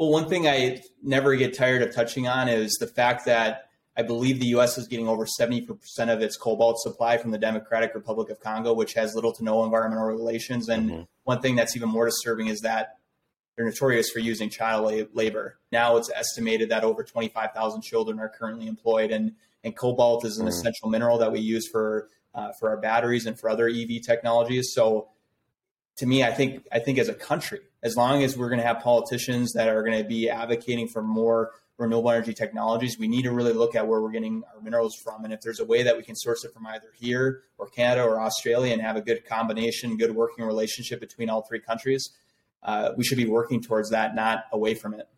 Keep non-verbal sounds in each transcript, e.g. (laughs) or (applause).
Well, one thing I never get tired of touching on is the fact that I believe the U.S. is getting over 70% of its cobalt supply from the Democratic Republic of Congo, which has little to no environmental relations. And mm-hmm. one thing that's even more disturbing is that they're notorious for using child labor. Now it's estimated that over 25,000 children are currently employed, and, and cobalt is an mm-hmm. essential mineral that we use for uh, for our batteries and for other EV technologies. So, to me, I think I think as a country, as long as we're going to have politicians that are going to be advocating for more renewable energy technologies, we need to really look at where we're getting our minerals from. And if there's a way that we can source it from either here or Canada or Australia and have a good combination, good working relationship between all three countries, uh, we should be working towards that, not away from it.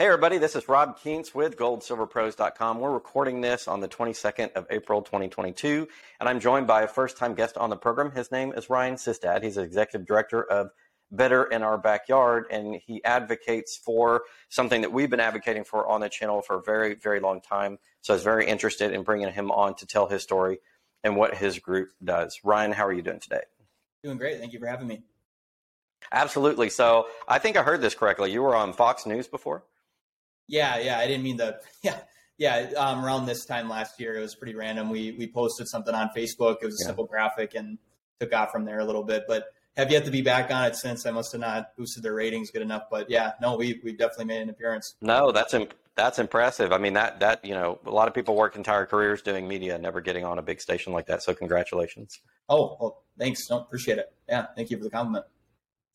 Hey, everybody, this is Rob Kientz with goldsilverpros.com. We're recording this on the 22nd of April, 2022, and I'm joined by a first time guest on the program. His name is Ryan Sistad. He's executive director of Better in Our Backyard, and he advocates for something that we've been advocating for on the channel for a very, very long time. So I was very interested in bringing him on to tell his story and what his group does. Ryan, how are you doing today? Doing great. Thank you for having me. Absolutely. So I think I heard this correctly. You were on Fox News before? Yeah, yeah. I didn't mean the (laughs) yeah, yeah. Um, around this time last year, it was pretty random. We we posted something on Facebook. It was a yeah. simple graphic and took off from there a little bit. But have yet to be back on it since. I must have not boosted their ratings good enough. But yeah, no, we we definitely made an appearance. No, that's imp- that's impressive. I mean that that you know a lot of people work entire careers doing media, never getting on a big station like that. So congratulations. Oh, well, thanks. Don't appreciate it. Yeah, thank you for the compliment.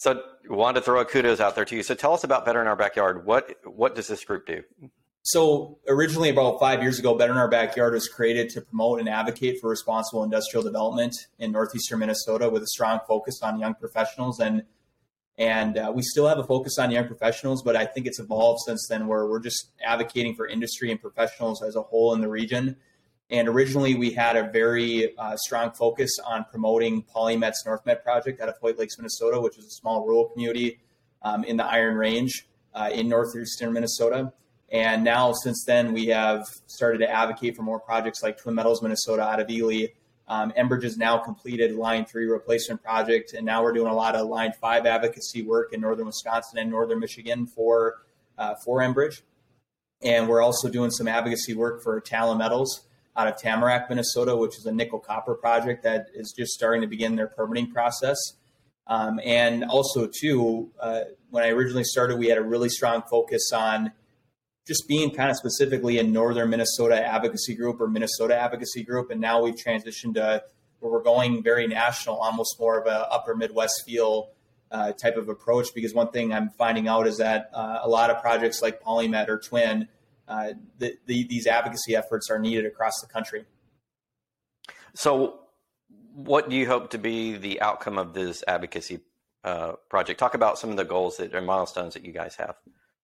So wanted to throw a kudos out there to you. So tell us about Better in Our Backyard. What what does this group do? So originally, about five years ago, Better in Our Backyard was created to promote and advocate for responsible industrial development in northeastern Minnesota, with a strong focus on young professionals and and uh, we still have a focus on young professionals, but I think it's evolved since then, where we're just advocating for industry and professionals as a whole in the region. And originally, we had a very uh, strong focus on promoting PolyMet's NorthMet project out of Hoyt Lakes, Minnesota, which is a small rural community um, in the Iron Range uh, in northeastern Minnesota. And now, since then, we have started to advocate for more projects like Twin Metals, Minnesota, out of Ely. Um, Enbridge has now completed Line 3 replacement project, and now we're doing a lot of Line 5 advocacy work in northern Wisconsin and northern Michigan for, uh, for Enbridge. And we're also doing some advocacy work for Talon Metals out of Tamarack, Minnesota, which is a nickel copper project that is just starting to begin their permitting process. Um, and also, too, uh, when I originally started, we had a really strong focus on just being kind of specifically a northern Minnesota advocacy group or Minnesota advocacy group. And now we've transitioned to where we're going very national, almost more of a upper Midwest feel uh, type of approach. Because one thing I'm finding out is that uh, a lot of projects like PolyMet or Twin uh, the, the, these advocacy efforts are needed across the country. So, what do you hope to be the outcome of this advocacy uh, project? Talk about some of the goals that, and milestones that you guys have.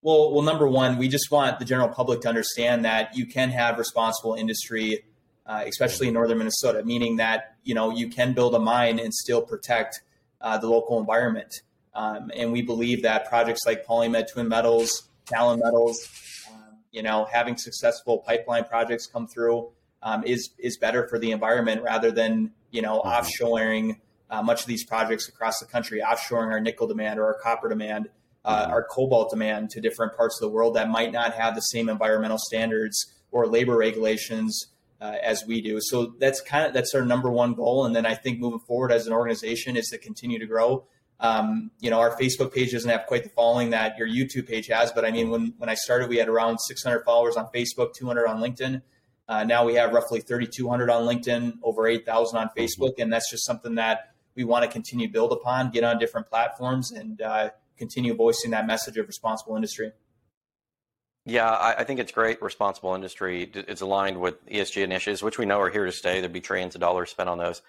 Well, well, number one, we just want the general public to understand that you can have responsible industry, uh, especially in northern Minnesota, meaning that you know you can build a mine and still protect uh, the local environment. Um, and we believe that projects like PolyMet, Twin Metals, Talon Metals, you know, having successful pipeline projects come through um, is is better for the environment rather than you know mm-hmm. offshoring uh, much of these projects across the country, offshoring our nickel demand or our copper demand, uh, mm-hmm. our cobalt demand to different parts of the world that might not have the same environmental standards or labor regulations uh, as we do. So that's kind of that's our number one goal. And then I think moving forward as an organization is to continue to grow. Um, you know, our Facebook page doesn't have quite the following that your YouTube page has, but I mean, when, when I started, we had around 600 followers on Facebook, 200 on LinkedIn. Uh, now we have roughly 3,200 on LinkedIn, over 8,000 on Facebook, and that's just something that we want to continue to build upon, get on different platforms, and uh, continue voicing that message of responsible industry. Yeah, I, I, think it's great. Responsible industry. It's aligned with ESG initiatives, which we know are here to stay. There'd be trillions of dollars spent on those.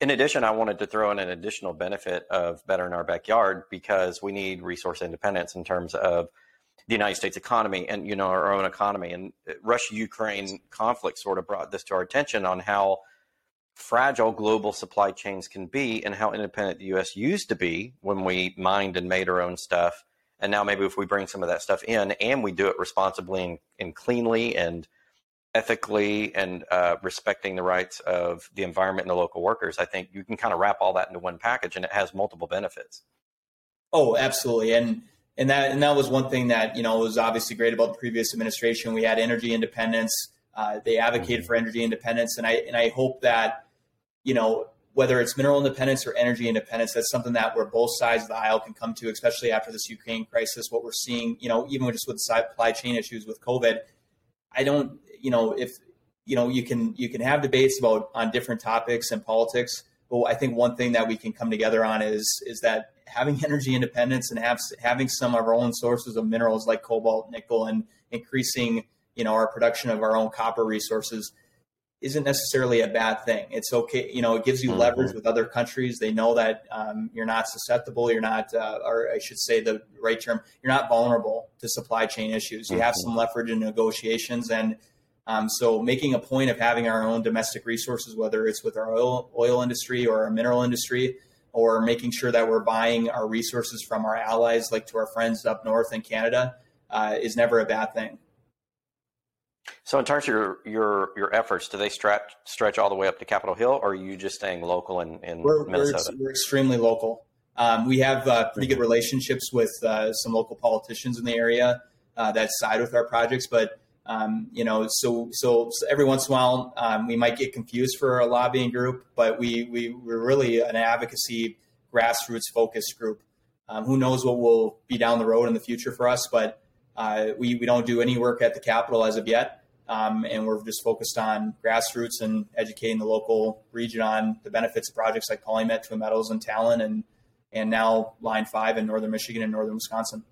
In addition, I wanted to throw in an additional benefit of Better in Our Backyard because we need resource independence in terms of the United States economy and you know our own economy. And uh, Russia-Ukraine conflict sort of brought this to our attention on how fragile global supply chains can be and how independent the U.S. used to be when we mined and made our own stuff. And now maybe if we bring some of that stuff in and we do it responsibly and, and cleanly and ethically and uh, respecting the rights of the environment and the local workers, I think you can kind of wrap all that into one package, and it has multiple benefits. Oh, absolutely, and and that and that was one thing that you know was obviously great about the previous administration. We had energy independence. Uh, they advocated mm-hmm. for energy independence, and I and I hope that you know whether it's mineral independence or energy independence, that's something that where both sides of the aisle can come to, especially after this Ukraine crisis. What we're seeing, you know, even just with supply chain issues with COVID, I don't, you know, if you know, you can you can have debates about on different topics and politics, but I think one thing that we can come together on is is that having (laughs) energy independence and have, having some of our own sources of minerals like cobalt, nickel, and increasing, you know, our production of our own copper resources isn't necessarily a bad thing. It's okay. You know, it gives you mm-hmm. leverage with other countries. They know that um, you're not susceptible. You're not, uh, or I should say the right term, you're not vulnerable to supply chain issues. You mm-hmm. have some leverage in negotiations. And um, so making a point of having our own domestic resources, whether it's with our oil, oil industry or our mineral industry, or making sure that we're buying our resources from our allies, like to our friends up north in Canada, uh, is never a bad thing. So, in terms of your your your efforts, do they stretch stretch all the way up to Capitol Hill, or are you just staying local in, in we're, Minnesota? We're, we're extremely local. Um, we have uh, pretty good relationships with uh, some local politicians in the area uh, that side with our projects, but um, you know, so, so, so every once in a while um, we might get confused for a lobbying group, but we we we're really an advocacy grassroots focused group. Um, who knows what will be down the road in the future for us, but uh, we, we don't do any work at the Capitol as of yet. Um, and we're just focused on grassroots and educating the local region on the benefits of projects like PolyMet, Twin Metals, and Talon, and and now Line Five in northern Michigan and northern Wisconsin.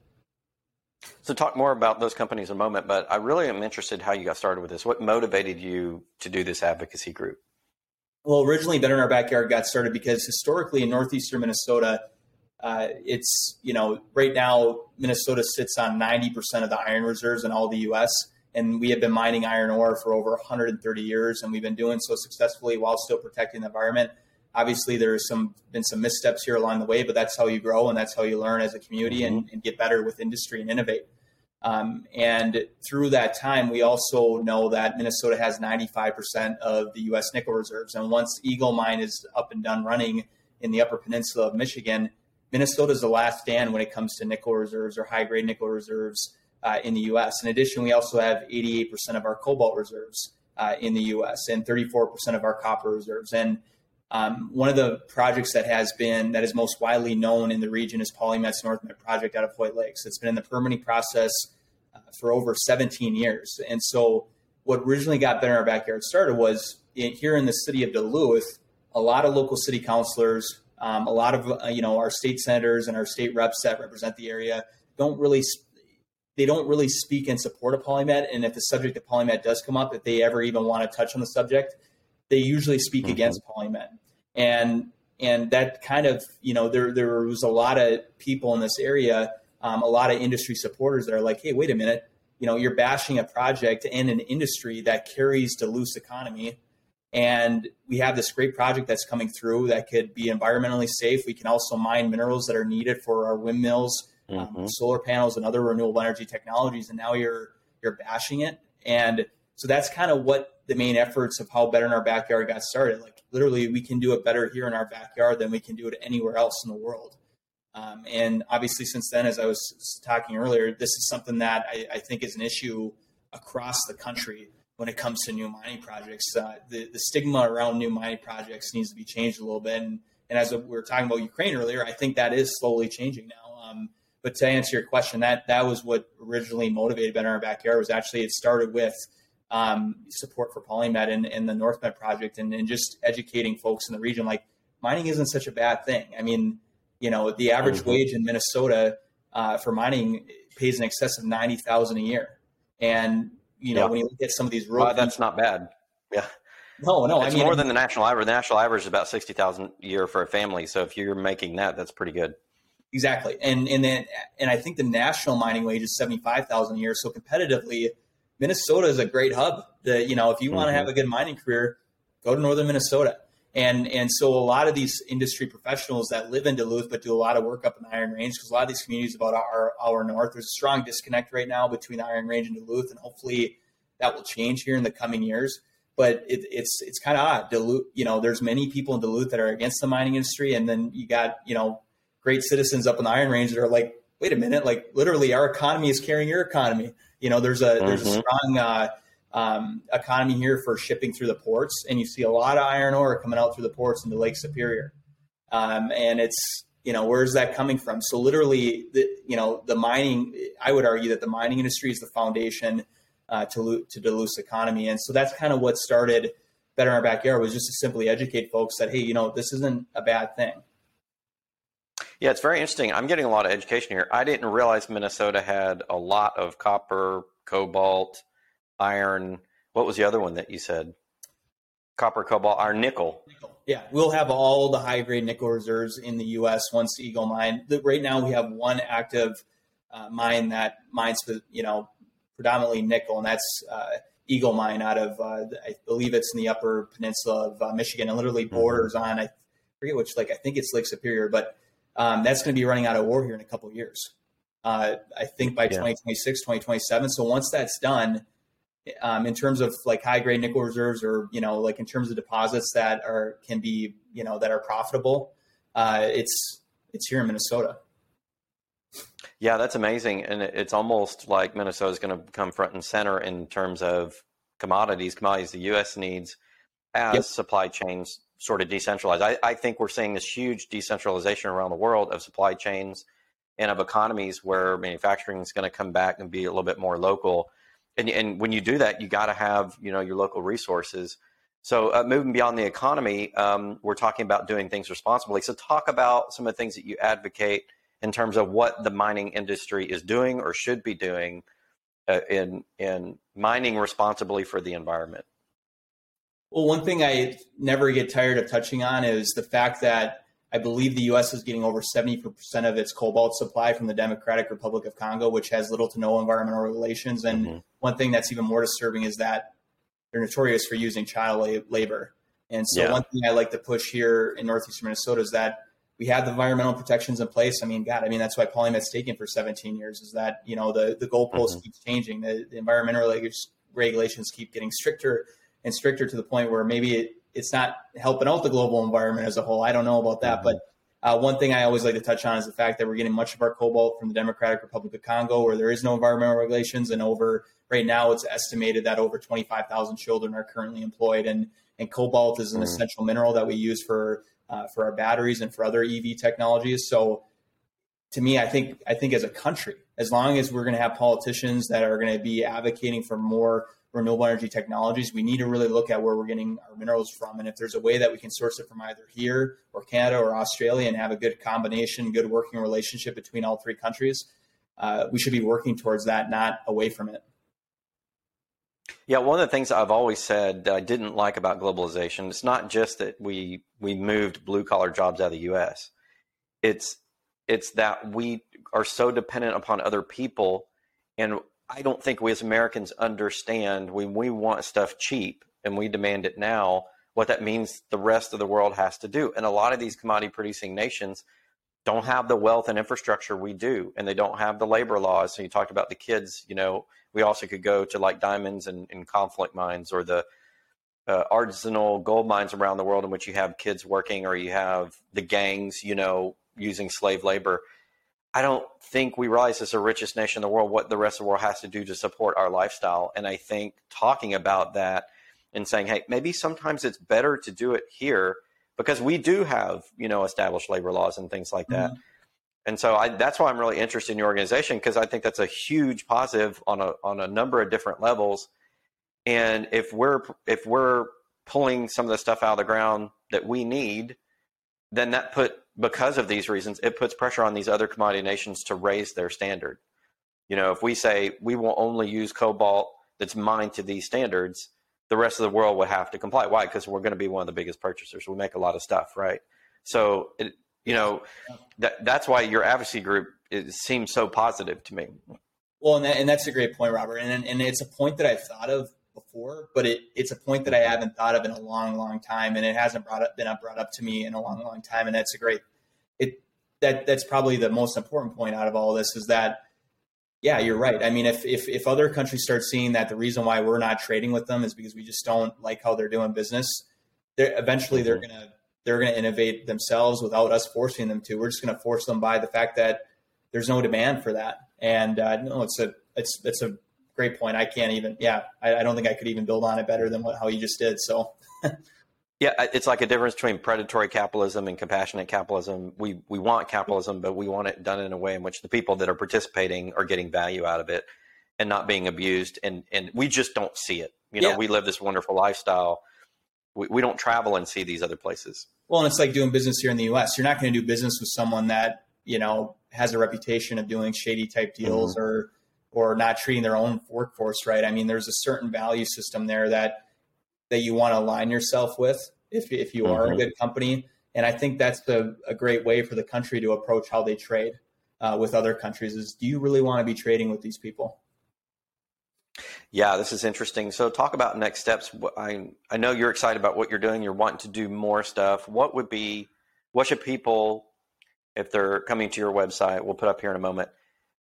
So, talk more about those companies in a moment, but I really am interested how you got started with this. What motivated you to do this advocacy group? Well, originally, Better in Our Backyard got started because historically in northeastern Minnesota, uh, it's you know right now Minnesota sits on 90% of the iron reserves in all the U.S. and we have been mining iron ore for over 130 years, and we've been doing so successfully while still protecting the environment. Obviously, there's some been some missteps here along the way, but that's how you grow and that's how you learn as a community mm-hmm. and, and, get better with industry and innovate. Um, and through that time, we also know that Minnesota has 95% of the U.S. nickel reserves. And once Eagle Mine is up and done running in the Upper Peninsula of Michigan, Minnesota is the last stand when it comes to nickel reserves or high grade nickel reserves uh, in the U.S. In addition, we also have 88% of our cobalt reserves uh, in the U.S. and 34% of our copper reserves. And um, one of the projects that has been that is most widely known in the region is PolyMet's NorthMet project out of Hoyt Lakes. It's been in the permitting process uh, for over 17 years. And so, what originally got Better in Our Backyard started was in, here in the city of Duluth. A lot of local city councilors, um, a lot of uh, you know our state senators and our state reps that represent the area don't really they don't really speak in support of PolyMet. And if the subject of PolyMet does come up, if they ever even want to touch on the subject, they usually speak mm-hmm. against PolyMet. And and that kind of you know there there was a lot of people in this area, um, a lot of industry supporters that are like, hey, wait a minute, you know, you're bashing a project and an industry that carries Duluth's economy and we have this great project that's coming through that could be environmentally safe. We can also mine minerals that are needed for our windmills, um, mm-hmm. um, solar panels, and other renewable energy technologies. And now you're you're bashing it. And so that's kind of what the main efforts of how Better in Our Backyard got started. Like literally, we can do it better here in our backyard than we can do it anywhere else in the world. Um, and obviously, since then, as I was talking earlier, this is something that I, I think is an issue across the country when it comes to new mining projects. Uh, the, the stigma around new mining projects needs to be changed a little bit. And, and as we were talking about Ukraine earlier, I think that is slowly changing now. Um, but to answer your question, that that was what originally motivated Better in Our Backyard was actually it started with um, support for PolyMet and, and the NorthMet project and, and just educating folks in the region like mining isn't such a bad thing. I mean, you know, the average mm-hmm. wage in Minnesota uh, for mining pays in excess of ninety thousand a year, and you know, yeah. when you look at some of these road, that's not bad. Yeah. No, no, it's I mean, more than the national average. The national average is about sixty thousand a year for a family. So if you're making that, that's pretty good. Exactly, and and then and I think the national mining wage is seventy five thousand a year. So competitively, Minnesota is a great hub. That you know, if you mm-hmm. want to have a good mining career, go to northern Minnesota. And and so a lot of these industry professionals that live in Duluth but do a lot of work up in the Iron Range because a lot of these communities about our our north there's a strong disconnect right now between the Iron Range and Duluth and hopefully that will change here in the coming years. But it, it's it's kind of odd. Duluth, you know, there's many people in Duluth that are against the mining industry, and then you got you know great citizens up in the Iron Range that are like, wait a minute, like literally our economy is carrying your economy. You know, there's a mm-hmm. there's a mm-hmm. strong uh, um, economy here for shipping through the ports, and you see a lot of iron ore coming out through the ports into Lake Superior, um, and it's you know where's that coming from? So literally, the, you know, the mining. I would argue that the mining industry is the foundation uh, to to Duluth's economy, and so that's kind of what started Better in Our Backyard was just to simply educate folks that hey, you know, this isn't a bad thing. Yeah, it's very interesting. I'm getting a lot of education here. I didn't realize Minnesota had a lot of copper, cobalt, iron. What was the other one that you said? Copper, cobalt, iron, nickel. nickel. Yeah, we'll have all the high grade nickel reserves in the U.S. once Eagle mine. Right now, we have one active uh, mine that mines, you know, predominantly nickel, and that's uh, Eagle Mine out of uh, I believe it's in the Upper Peninsula of uh, Michigan, and literally mm-hmm. borders mm-hmm. on I forget which like I think it's Lake Superior, but um, that's going to be running out of ore here in a couple of years. Uh, I think by yeah. 2026, 2027. So once that's done, um, in terms of like high grade nickel reserves, or you know, like in terms of deposits that are can be you know that are profitable, uh, it's it's here in Minnesota. Yeah, that's amazing, and it's almost like Minnesota is going to come front and center in terms of commodities, commodities the U.S. needs as yep. supply chains sort of decentralized. I, I, think we're seeing this huge decentralization around the world of supply chains and of economies where manufacturing is going to come back and be a little bit more local. And, and when you do that, you got to have you know your local resources. So uh, moving beyond the economy, um, we're talking about doing things responsibly. So talk about some of the things that you advocate in terms of what the mining industry is doing or should be doing uh, in in mining responsibly for the environment. Well, one thing I never get tired of touching on is the fact that I believe the U.S. is getting over 70% of its cobalt supply from the Democratic Republic of Congo, which has little to no environmental relations. And mm-hmm. one thing that's even more disturbing is that they're notorious for using child labor. And so, yeah. one thing I like to push here in northeastern Minnesota is that we have the environmental protections in place. I mean, God, I mean that's why Polymet's taken for 17 years. Is that you know the the goalpost mm-hmm. keeps changing, the, the environmental regulations keep getting stricter and stricter to the point where maybe it, it's not helping out the global environment as a whole. I don't know about that, mm-hmm. but uh, one thing I always like to touch on is the fact that we're getting much of our cobalt from the Democratic Republic of Congo, where there is no environmental regulations, and over right now it's estimated that over 25,000 children are currently employed, and and cobalt is an mm-hmm. essential mineral that we use for uh, for our batteries and for other EV technologies. So, to me, I think I think as a country, as long as we're going to have politicians that are going to be advocating for more renewable energy technologies, we need to really look at where we're getting our minerals from. And if there's a way that we can source it from either here or Canada or Australia and have a good combination, good working relationship between all three countries, uh, we should be working towards that, not away from it. Yeah, one of the things I've always said that I didn't like about globalization, it's not just that we we moved blue collar jobs out of the US. It's it's that we are so dependent upon other people and I don't think we as Americans understand when we want stuff cheap and we demand it now, what that means the rest of the world has to do. And a lot of these commodity producing nations don't have the wealth and infrastructure we do, and they don't have the labor laws. So you talked about the kids, you know, we also could go to like diamonds and, and conflict mines or the uh, artisanal gold mines around the world in which you have kids working or you have the gangs, you know, using slave labor I don't think we realize as the richest nation in the world what the rest of the world has to do to support our lifestyle. And I think talking about that and saying, hey, maybe sometimes it's better to do it here because we do have, you know, established labor laws and things like that. Mm-hmm. And so I, that's why I'm really interested in your organization because I think that's a huge positive on a on a number of different levels. And if we're if we're pulling some of the stuff out of the ground that we need, then that put because of these reasons, it puts pressure on these other commodity nations to raise their standard. You know, if we say we will only use cobalt that's mined to these standards, the rest of the world would have to comply. Why? Because we're going to be one of the biggest purchasers. We make a lot of stuff, right? So, it, you know, that that's why your advocacy group seems so positive to me. Well, and, that, and that's a great point, Robert. And and it's a point that I've thought of before, but it, it's a point that I haven't thought of in a long, long time, and it hasn't brought up, been brought up to me in a long, long time. And that's a great it that that's probably the most important point out of all this is that yeah, you're right. I mean, if, if if other countries start seeing that the reason why we're not trading with them is because we just don't like how they're doing business, they're eventually mm-hmm. they're gonna they're gonna innovate themselves without us forcing them to. We're just gonna force them by the fact that there's no demand for that. And uh, no, it's a it's it's a great point. I can't even yeah, I, I don't think I could even build on it better than what how you just did. So. (laughs) Yeah, it's like a difference between predatory capitalism and compassionate capitalism. We we want capitalism, but we want it done in a way in which the people that are participating are getting value out of it and not being abused. And and we just don't see it. You know, yeah. we live this wonderful lifestyle. We, we don't travel and see these other places. Well, and it's like doing business here in the U.S. You're not going to do business with someone that you know has a reputation of doing shady type deals mm-hmm. or or not treating their own workforce right. I mean, there's a certain value system there that that you want to align yourself with if, if you are mm-hmm. a good company. And I think that's a, a, great way for the country to approach how they trade uh, with other countries is do you really want to be trading with these people? Yeah, this is interesting. So talk about next steps. I, I know you're excited about what you're doing. You're wanting to do more stuff. What would be, what should people, if they're coming to your website, we'll put up here in a moment,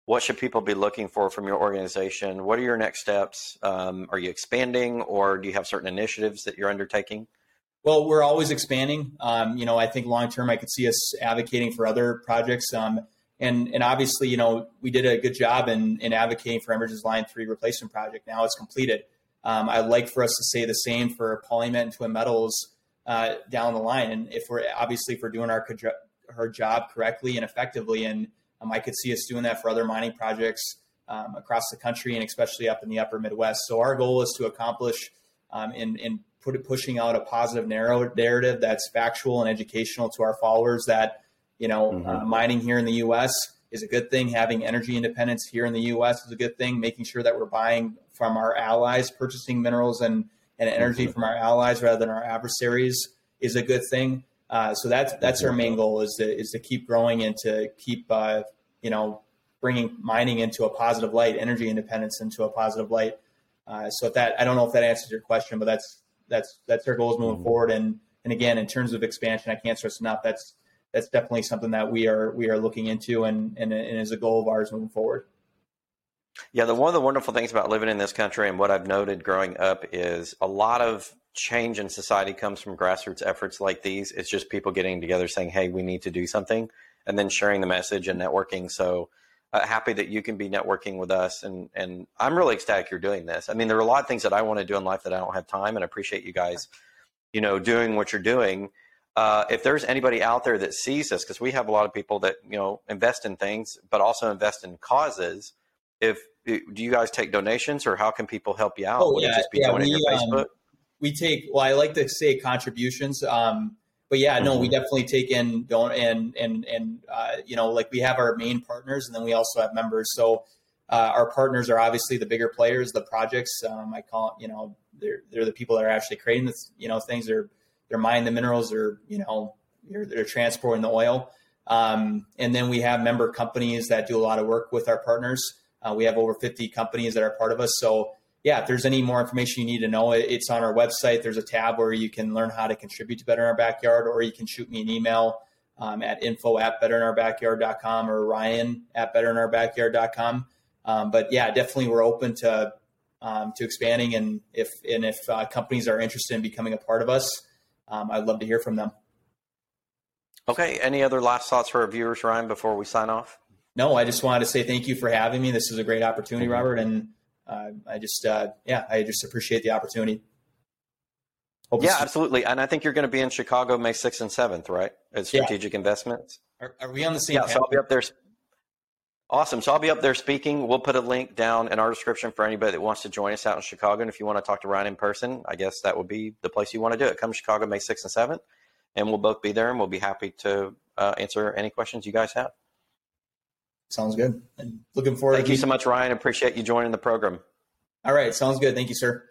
what should people be looking for from your organization? What are your next steps? Um, are you expanding or do you have certain initiatives that you're undertaking? Well, we're always expanding. Um, you know, I think long term, I could see us advocating for other projects. Um, and and obviously, you know, we did a good job in, in advocating for Enbridge's Line Three replacement project. Now it's completed. Um, I'd like for us to say the same for PolyMet and Twin Metals uh, down the line. And if we're obviously if we're doing our our job correctly and effectively, and um, I could see us doing that for other mining projects um, across the country and especially up in the upper Midwest. So our goal is to accomplish um, in, in put it, pushing out a positive narrative that's factual and educational to our followers that, you know, mm-hmm. uh, mining here in the U.S. is a good thing. Having energy independence here in the U.S. is a good thing. Making sure that we're buying from our allies, purchasing minerals and, and energy mm-hmm. from our allies rather than our adversaries is a good thing. Uh, so that's that's our main goal is to is to keep growing and to keep uh, you know bringing mining into a positive light, energy independence into a positive light. Uh, so if that I don't know if that answers your question, but that's that's that's our goals moving mm-hmm. forward. And and again, in terms of expansion, I can't stress enough that's that's definitely something that we are we are looking into and and, and is a goal of ours moving forward. Yeah, the one of the wonderful things about living in this country and what I've noted growing up is a lot of change in society comes from grassroots efforts like these. It's just people getting together saying, "Hey, we need to do something," and then sharing the message and networking. So uh, happy that you can be networking with us, and and I'm really ecstatic you're doing this. I mean, there are a lot of things that I want to do in life that I don't have time, and I appreciate you guys, you know, doing what you're doing. Uh, if there's anybody out there that sees this, because we have a lot of people that you know invest in things, but also invest in causes. If do you guys take donations, or how can people help you out? Oh, Would yeah, it just be yeah, we, your Facebook? Um, we take well i like to say contributions um, but yeah no mm-hmm. we definitely take in don't and and and uh, you know like we have our main partners and then we also have members. So uh, our partners are obviously the bigger players the projects um, i call it you know they're they're the people that are actually creating this you know things. They're they're mining the minerals or you know they're, they're transporting the oil. Um, and then we have member companies that do a lot of work with our partners. Uh, we have over 50 companies that are part of us. So yeah, if there's any more information you need to know, it's on our website. There's a tab where you can learn how to contribute to Better in Our Backyard, or you can shoot me an email um, at info at betterinourbackyard.com or ryan at betterinourbackyard.com. Um, but yeah, definitely we're open to um, to expanding, and if and if uh, companies are interested in becoming a part of us, um, I'd love to hear from them. Okay. Any other last thoughts for our viewers, Ryan, before we sign off? No, I just wanted to say thank you for having me. This is a great opportunity. Robert, and I just, uh, yeah, I just appreciate the opportunity. Hope yeah, absolutely. And I think you're going to be in Chicago May 6th and 7th, right? At Strategic yeah. Investments. Are, are, we on the same? Yeah, so I'll be up there. Awesome. So I'll be up there speaking. We'll put a link down in our description for anybody that wants to join us out in Chicago. And if you want to talk to Ryan in person, I guess that would be the place you want to do it. Come to Chicago May 6th and 7th, and we'll both be there and we'll be happy to uh, answer any questions you guys have. Sounds good. And looking forward. To it. Thank you so much, Ryan. Appreciate you joining the program. All right. Sounds good. Thank you, sir.